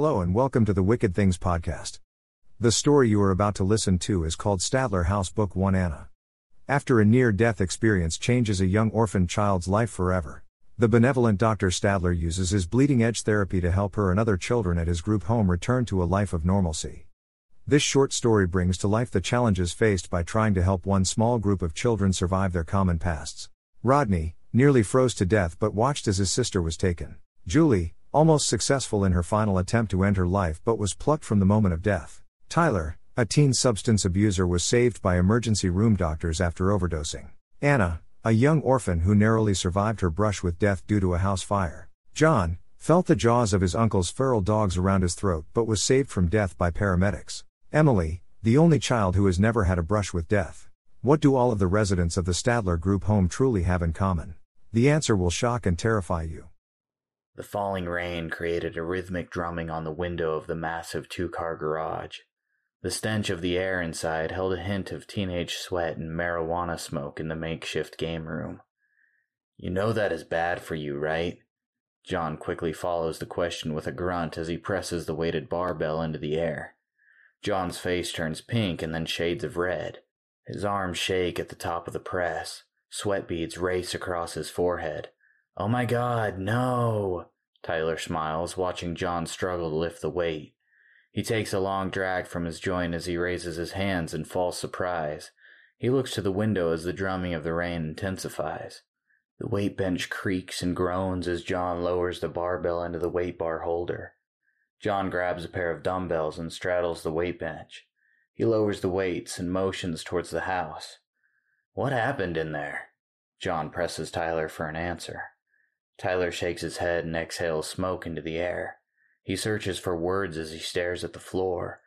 Hello and welcome to the Wicked Things podcast. The story you are about to listen to is called Stadler House Book 1 Anna. After a near death experience changes a young orphan child's life forever, the benevolent Dr. Stadler uses his bleeding edge therapy to help her and other children at his group home return to a life of normalcy. This short story brings to life the challenges faced by trying to help one small group of children survive their common pasts. Rodney, nearly froze to death but watched as his sister was taken. Julie, almost successful in her final attempt to end her life but was plucked from the moment of death. Tyler, a teen substance abuser, was saved by emergency room doctors after overdosing. Anna, a young orphan who narrowly survived her brush with death due to a house fire. John, felt the jaws of his uncle's feral dogs around his throat but was saved from death by paramedics. Emily, the only child who has never had a brush with death. What do all of the residents of the Stadler Group home truly have in common? The answer will shock and terrify you. The falling rain created a rhythmic drumming on the window of the massive two car garage. The stench of the air inside held a hint of teenage sweat and marijuana smoke in the makeshift game room. You know that is bad for you, right? John quickly follows the question with a grunt as he presses the weighted barbell into the air. John's face turns pink and then shades of red. His arms shake at the top of the press. Sweat beads race across his forehead. Oh my god, no! Tyler smiles, watching John struggle to lift the weight. He takes a long drag from his joint as he raises his hands in false surprise. He looks to the window as the drumming of the rain intensifies. The weight bench creaks and groans as John lowers the barbell into the weight bar holder. John grabs a pair of dumbbells and straddles the weight bench. He lowers the weights and motions towards the house. What happened in there? John presses Tyler for an answer. Tyler shakes his head and exhales smoke into the air. He searches for words as he stares at the floor.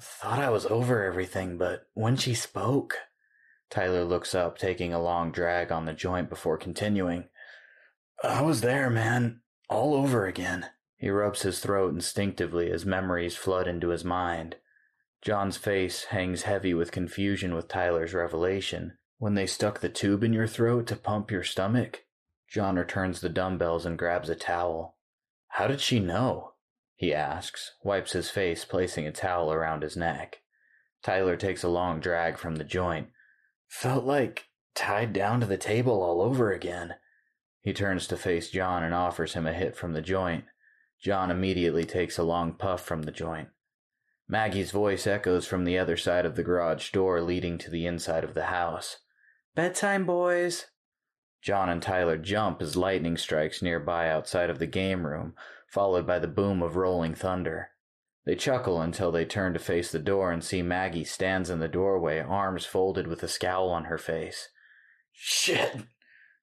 Thought I was over everything, but when she spoke. Tyler looks up, taking a long drag on the joint before continuing. I was there, man. All over again. He rubs his throat instinctively as memories flood into his mind. John's face hangs heavy with confusion with Tyler's revelation. When they stuck the tube in your throat to pump your stomach? John returns the dumbbells and grabs a towel. How did she know? He asks, wipes his face, placing a towel around his neck. Tyler takes a long drag from the joint. Felt like tied down to the table all over again. He turns to face John and offers him a hit from the joint. John immediately takes a long puff from the joint. Maggie's voice echoes from the other side of the garage door leading to the inside of the house. Bedtime, boys! John and Tyler jump as lightning strikes nearby outside of the game room, followed by the boom of rolling thunder. They chuckle until they turn to face the door and see Maggie stands in the doorway, arms folded with a scowl on her face. Shit!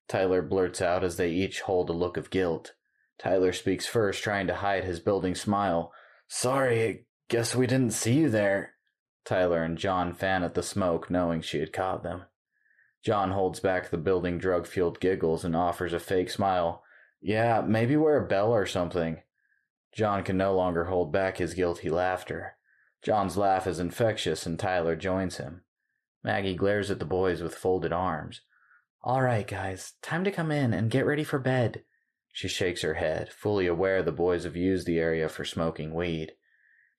Tyler blurts out as they each hold a look of guilt. Tyler speaks first, trying to hide his building smile. Sorry, I guess we didn't see you there. Tyler and John fan at the smoke, knowing she had caught them. John holds back the building drug fueled giggles and offers a fake smile. Yeah, maybe wear a bell or something. John can no longer hold back his guilty laughter. John's laugh is infectious and Tyler joins him. Maggie glares at the boys with folded arms. All right, guys, time to come in and get ready for bed. She shakes her head, fully aware the boys have used the area for smoking weed.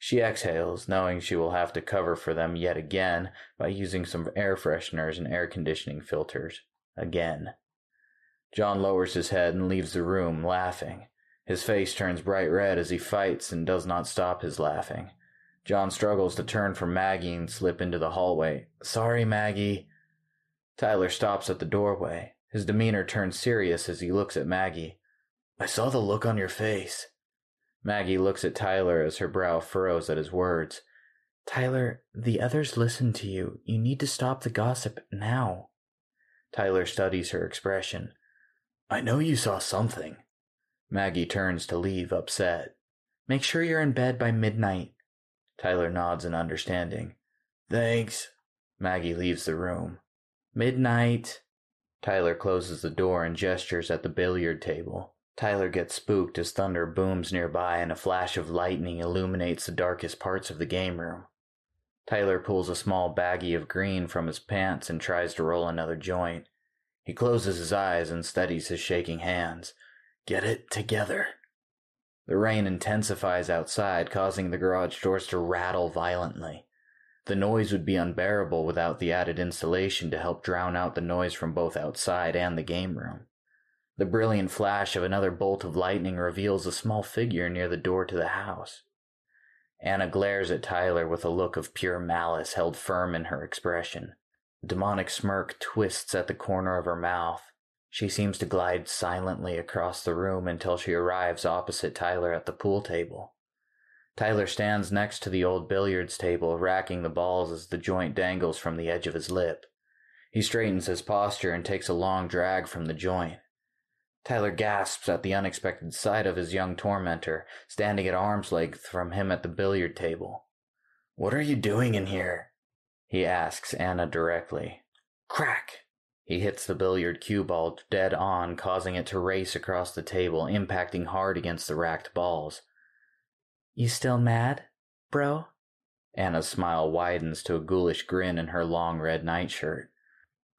She exhales, knowing she will have to cover for them yet again by using some air fresheners and air conditioning filters. Again. John lowers his head and leaves the room, laughing. His face turns bright red as he fights and does not stop his laughing. John struggles to turn from Maggie and slip into the hallway. Sorry, Maggie. Tyler stops at the doorway. His demeanor turns serious as he looks at Maggie. I saw the look on your face. Maggie looks at Tyler as her brow furrows at his words. Tyler, the others listen to you. You need to stop the gossip now. Tyler studies her expression. I know you saw something. Maggie turns to leave, upset. Make sure you're in bed by midnight. Tyler nods in understanding. Thanks. Maggie leaves the room. Midnight. Tyler closes the door and gestures at the billiard table. Tyler gets spooked as thunder booms nearby and a flash of lightning illuminates the darkest parts of the game room. Tyler pulls a small baggie of green from his pants and tries to roll another joint. He closes his eyes and steadies his shaking hands. Get it together. The rain intensifies outside, causing the garage doors to rattle violently. The noise would be unbearable without the added insulation to help drown out the noise from both outside and the game room. The brilliant flash of another bolt of lightning reveals a small figure near the door to the house. Anna glares at Tyler with a look of pure malice held firm in her expression. A demonic smirk twists at the corner of her mouth. She seems to glide silently across the room until she arrives opposite Tyler at the pool table. Tyler stands next to the old billiards table, racking the balls as the joint dangles from the edge of his lip. He straightens his posture and takes a long drag from the joint. Tyler gasps at the unexpected sight of his young tormentor, standing at arm's length from him at the billiard table. What are you doing in here? He asks Anna directly. Crack! He hits the billiard cue ball dead on, causing it to race across the table, impacting hard against the racked balls. You still mad, bro? Anna's smile widens to a ghoulish grin in her long red nightshirt.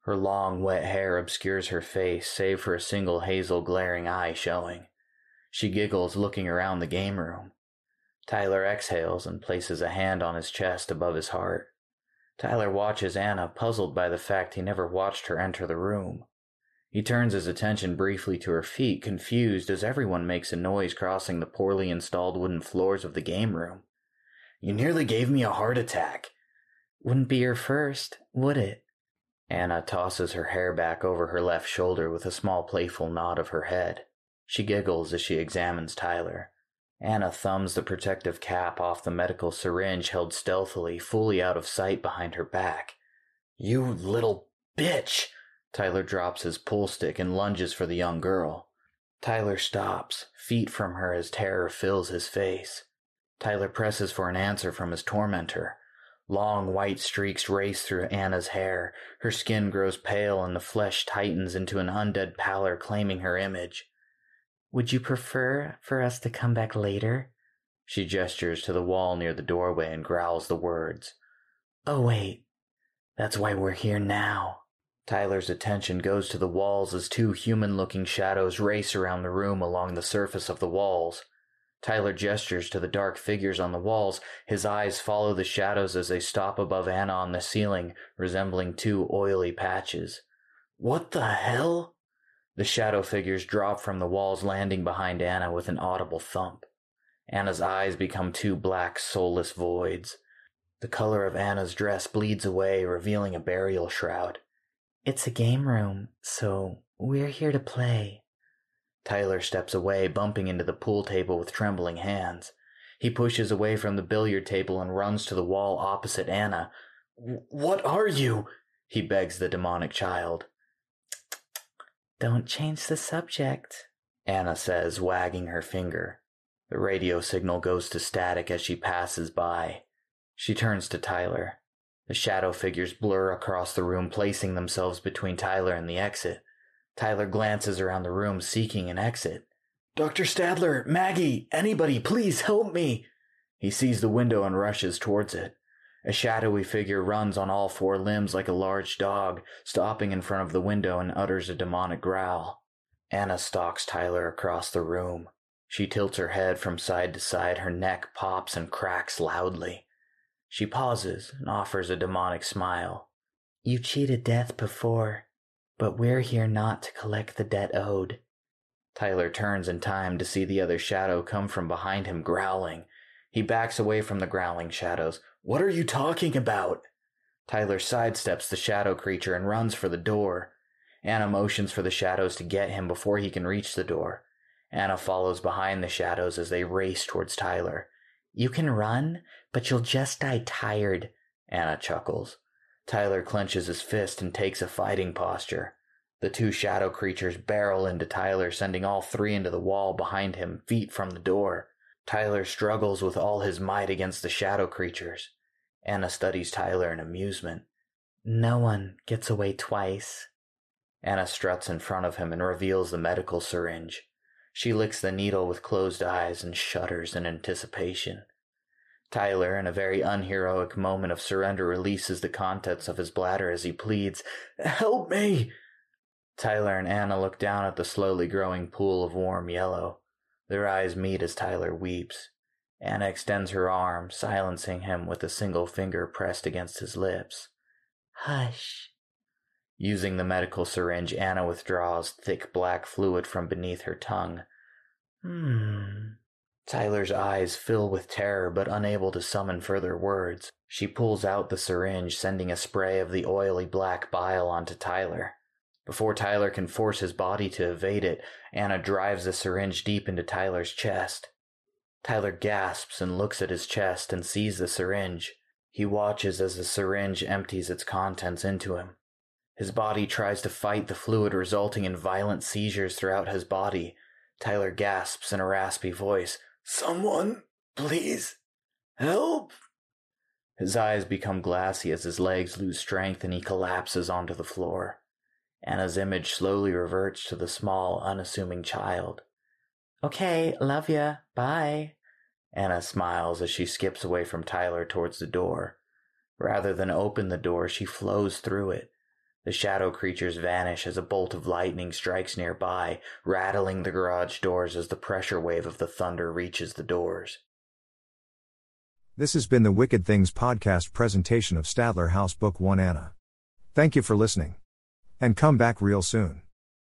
Her long, wet hair obscures her face, save for a single hazel glaring eye showing. She giggles, looking around the game room. Tyler exhales and places a hand on his chest above his heart. Tyler watches Anna, puzzled by the fact he never watched her enter the room. He turns his attention briefly to her feet, confused as everyone makes a noise crossing the poorly installed wooden floors of the game room. You nearly gave me a heart attack. Wouldn't be your first, would it? Anna tosses her hair back over her left shoulder with a small playful nod of her head. She giggles as she examines Tyler. Anna thumbs the protective cap off the medical syringe held stealthily, fully out of sight behind her back. You little bitch! Tyler drops his pull stick and lunges for the young girl. Tyler stops, feet from her as terror fills his face. Tyler presses for an answer from his tormentor. Long white streaks race through Anna's hair. Her skin grows pale and the flesh tightens into an undead pallor claiming her image. Would you prefer for us to come back later? She gestures to the wall near the doorway and growls the words. Oh, wait. That's why we're here now. Tyler's attention goes to the walls as two human looking shadows race around the room along the surface of the walls. Tyler gestures to the dark figures on the walls. His eyes follow the shadows as they stop above Anna on the ceiling, resembling two oily patches. What the hell? The shadow figures drop from the walls, landing behind Anna with an audible thump. Anna's eyes become two black, soulless voids. The color of Anna's dress bleeds away, revealing a burial shroud. It's a game room, so we're here to play. Tyler steps away, bumping into the pool table with trembling hands. He pushes away from the billiard table and runs to the wall opposite Anna. What are you? He begs the demonic child. Don't change the subject, Anna says, wagging her finger. The radio signal goes to static as she passes by. She turns to Tyler. The shadow figures blur across the room, placing themselves between Tyler and the exit. Tyler glances around the room, seeking an exit. Dr. Stadler, Maggie, anybody, please help me! He sees the window and rushes towards it. A shadowy figure runs on all four limbs like a large dog, stopping in front of the window and utters a demonic growl. Anna stalks Tyler across the room. She tilts her head from side to side, her neck pops and cracks loudly. She pauses and offers a demonic smile. You cheated death before. But we're here not to collect the debt owed. Tyler turns in time to see the other shadow come from behind him growling. He backs away from the growling shadows. What are you talking about? Tyler sidesteps the shadow creature and runs for the door. Anna motions for the shadows to get him before he can reach the door. Anna follows behind the shadows as they race towards Tyler. You can run, but you'll just die tired, Anna chuckles. Tyler clenches his fist and takes a fighting posture. The two shadow creatures barrel into Tyler, sending all three into the wall behind him, feet from the door. Tyler struggles with all his might against the shadow creatures. Anna studies Tyler in amusement. No one gets away twice. Anna struts in front of him and reveals the medical syringe. She licks the needle with closed eyes and shudders in anticipation. Tyler, in a very unheroic moment of surrender, releases the contents of his bladder as he pleads, Help me! Tyler and Anna look down at the slowly growing pool of warm yellow. Their eyes meet as Tyler weeps. Anna extends her arm, silencing him with a single finger pressed against his lips. Hush. Using the medical syringe, Anna withdraws thick black fluid from beneath her tongue. Hmm. Tyler's eyes fill with terror, but unable to summon further words. She pulls out the syringe, sending a spray of the oily black bile onto Tyler. Before Tyler can force his body to evade it, Anna drives the syringe deep into Tyler's chest. Tyler gasps and looks at his chest and sees the syringe. He watches as the syringe empties its contents into him. His body tries to fight the fluid, resulting in violent seizures throughout his body. Tyler gasps in a raspy voice, Someone, please, help! His eyes become glassy as his legs lose strength and he collapses onto the floor. Anna's image slowly reverts to the small, unassuming child. Okay, love ya. Bye. Anna smiles as she skips away from Tyler towards the door. Rather than open the door, she flows through it. The shadow creatures vanish as a bolt of lightning strikes nearby, rattling the garage doors as the pressure wave of the thunder reaches the doors. This has been the Wicked Things podcast presentation of Stadler House Book 1 Anna. Thank you for listening. And come back real soon.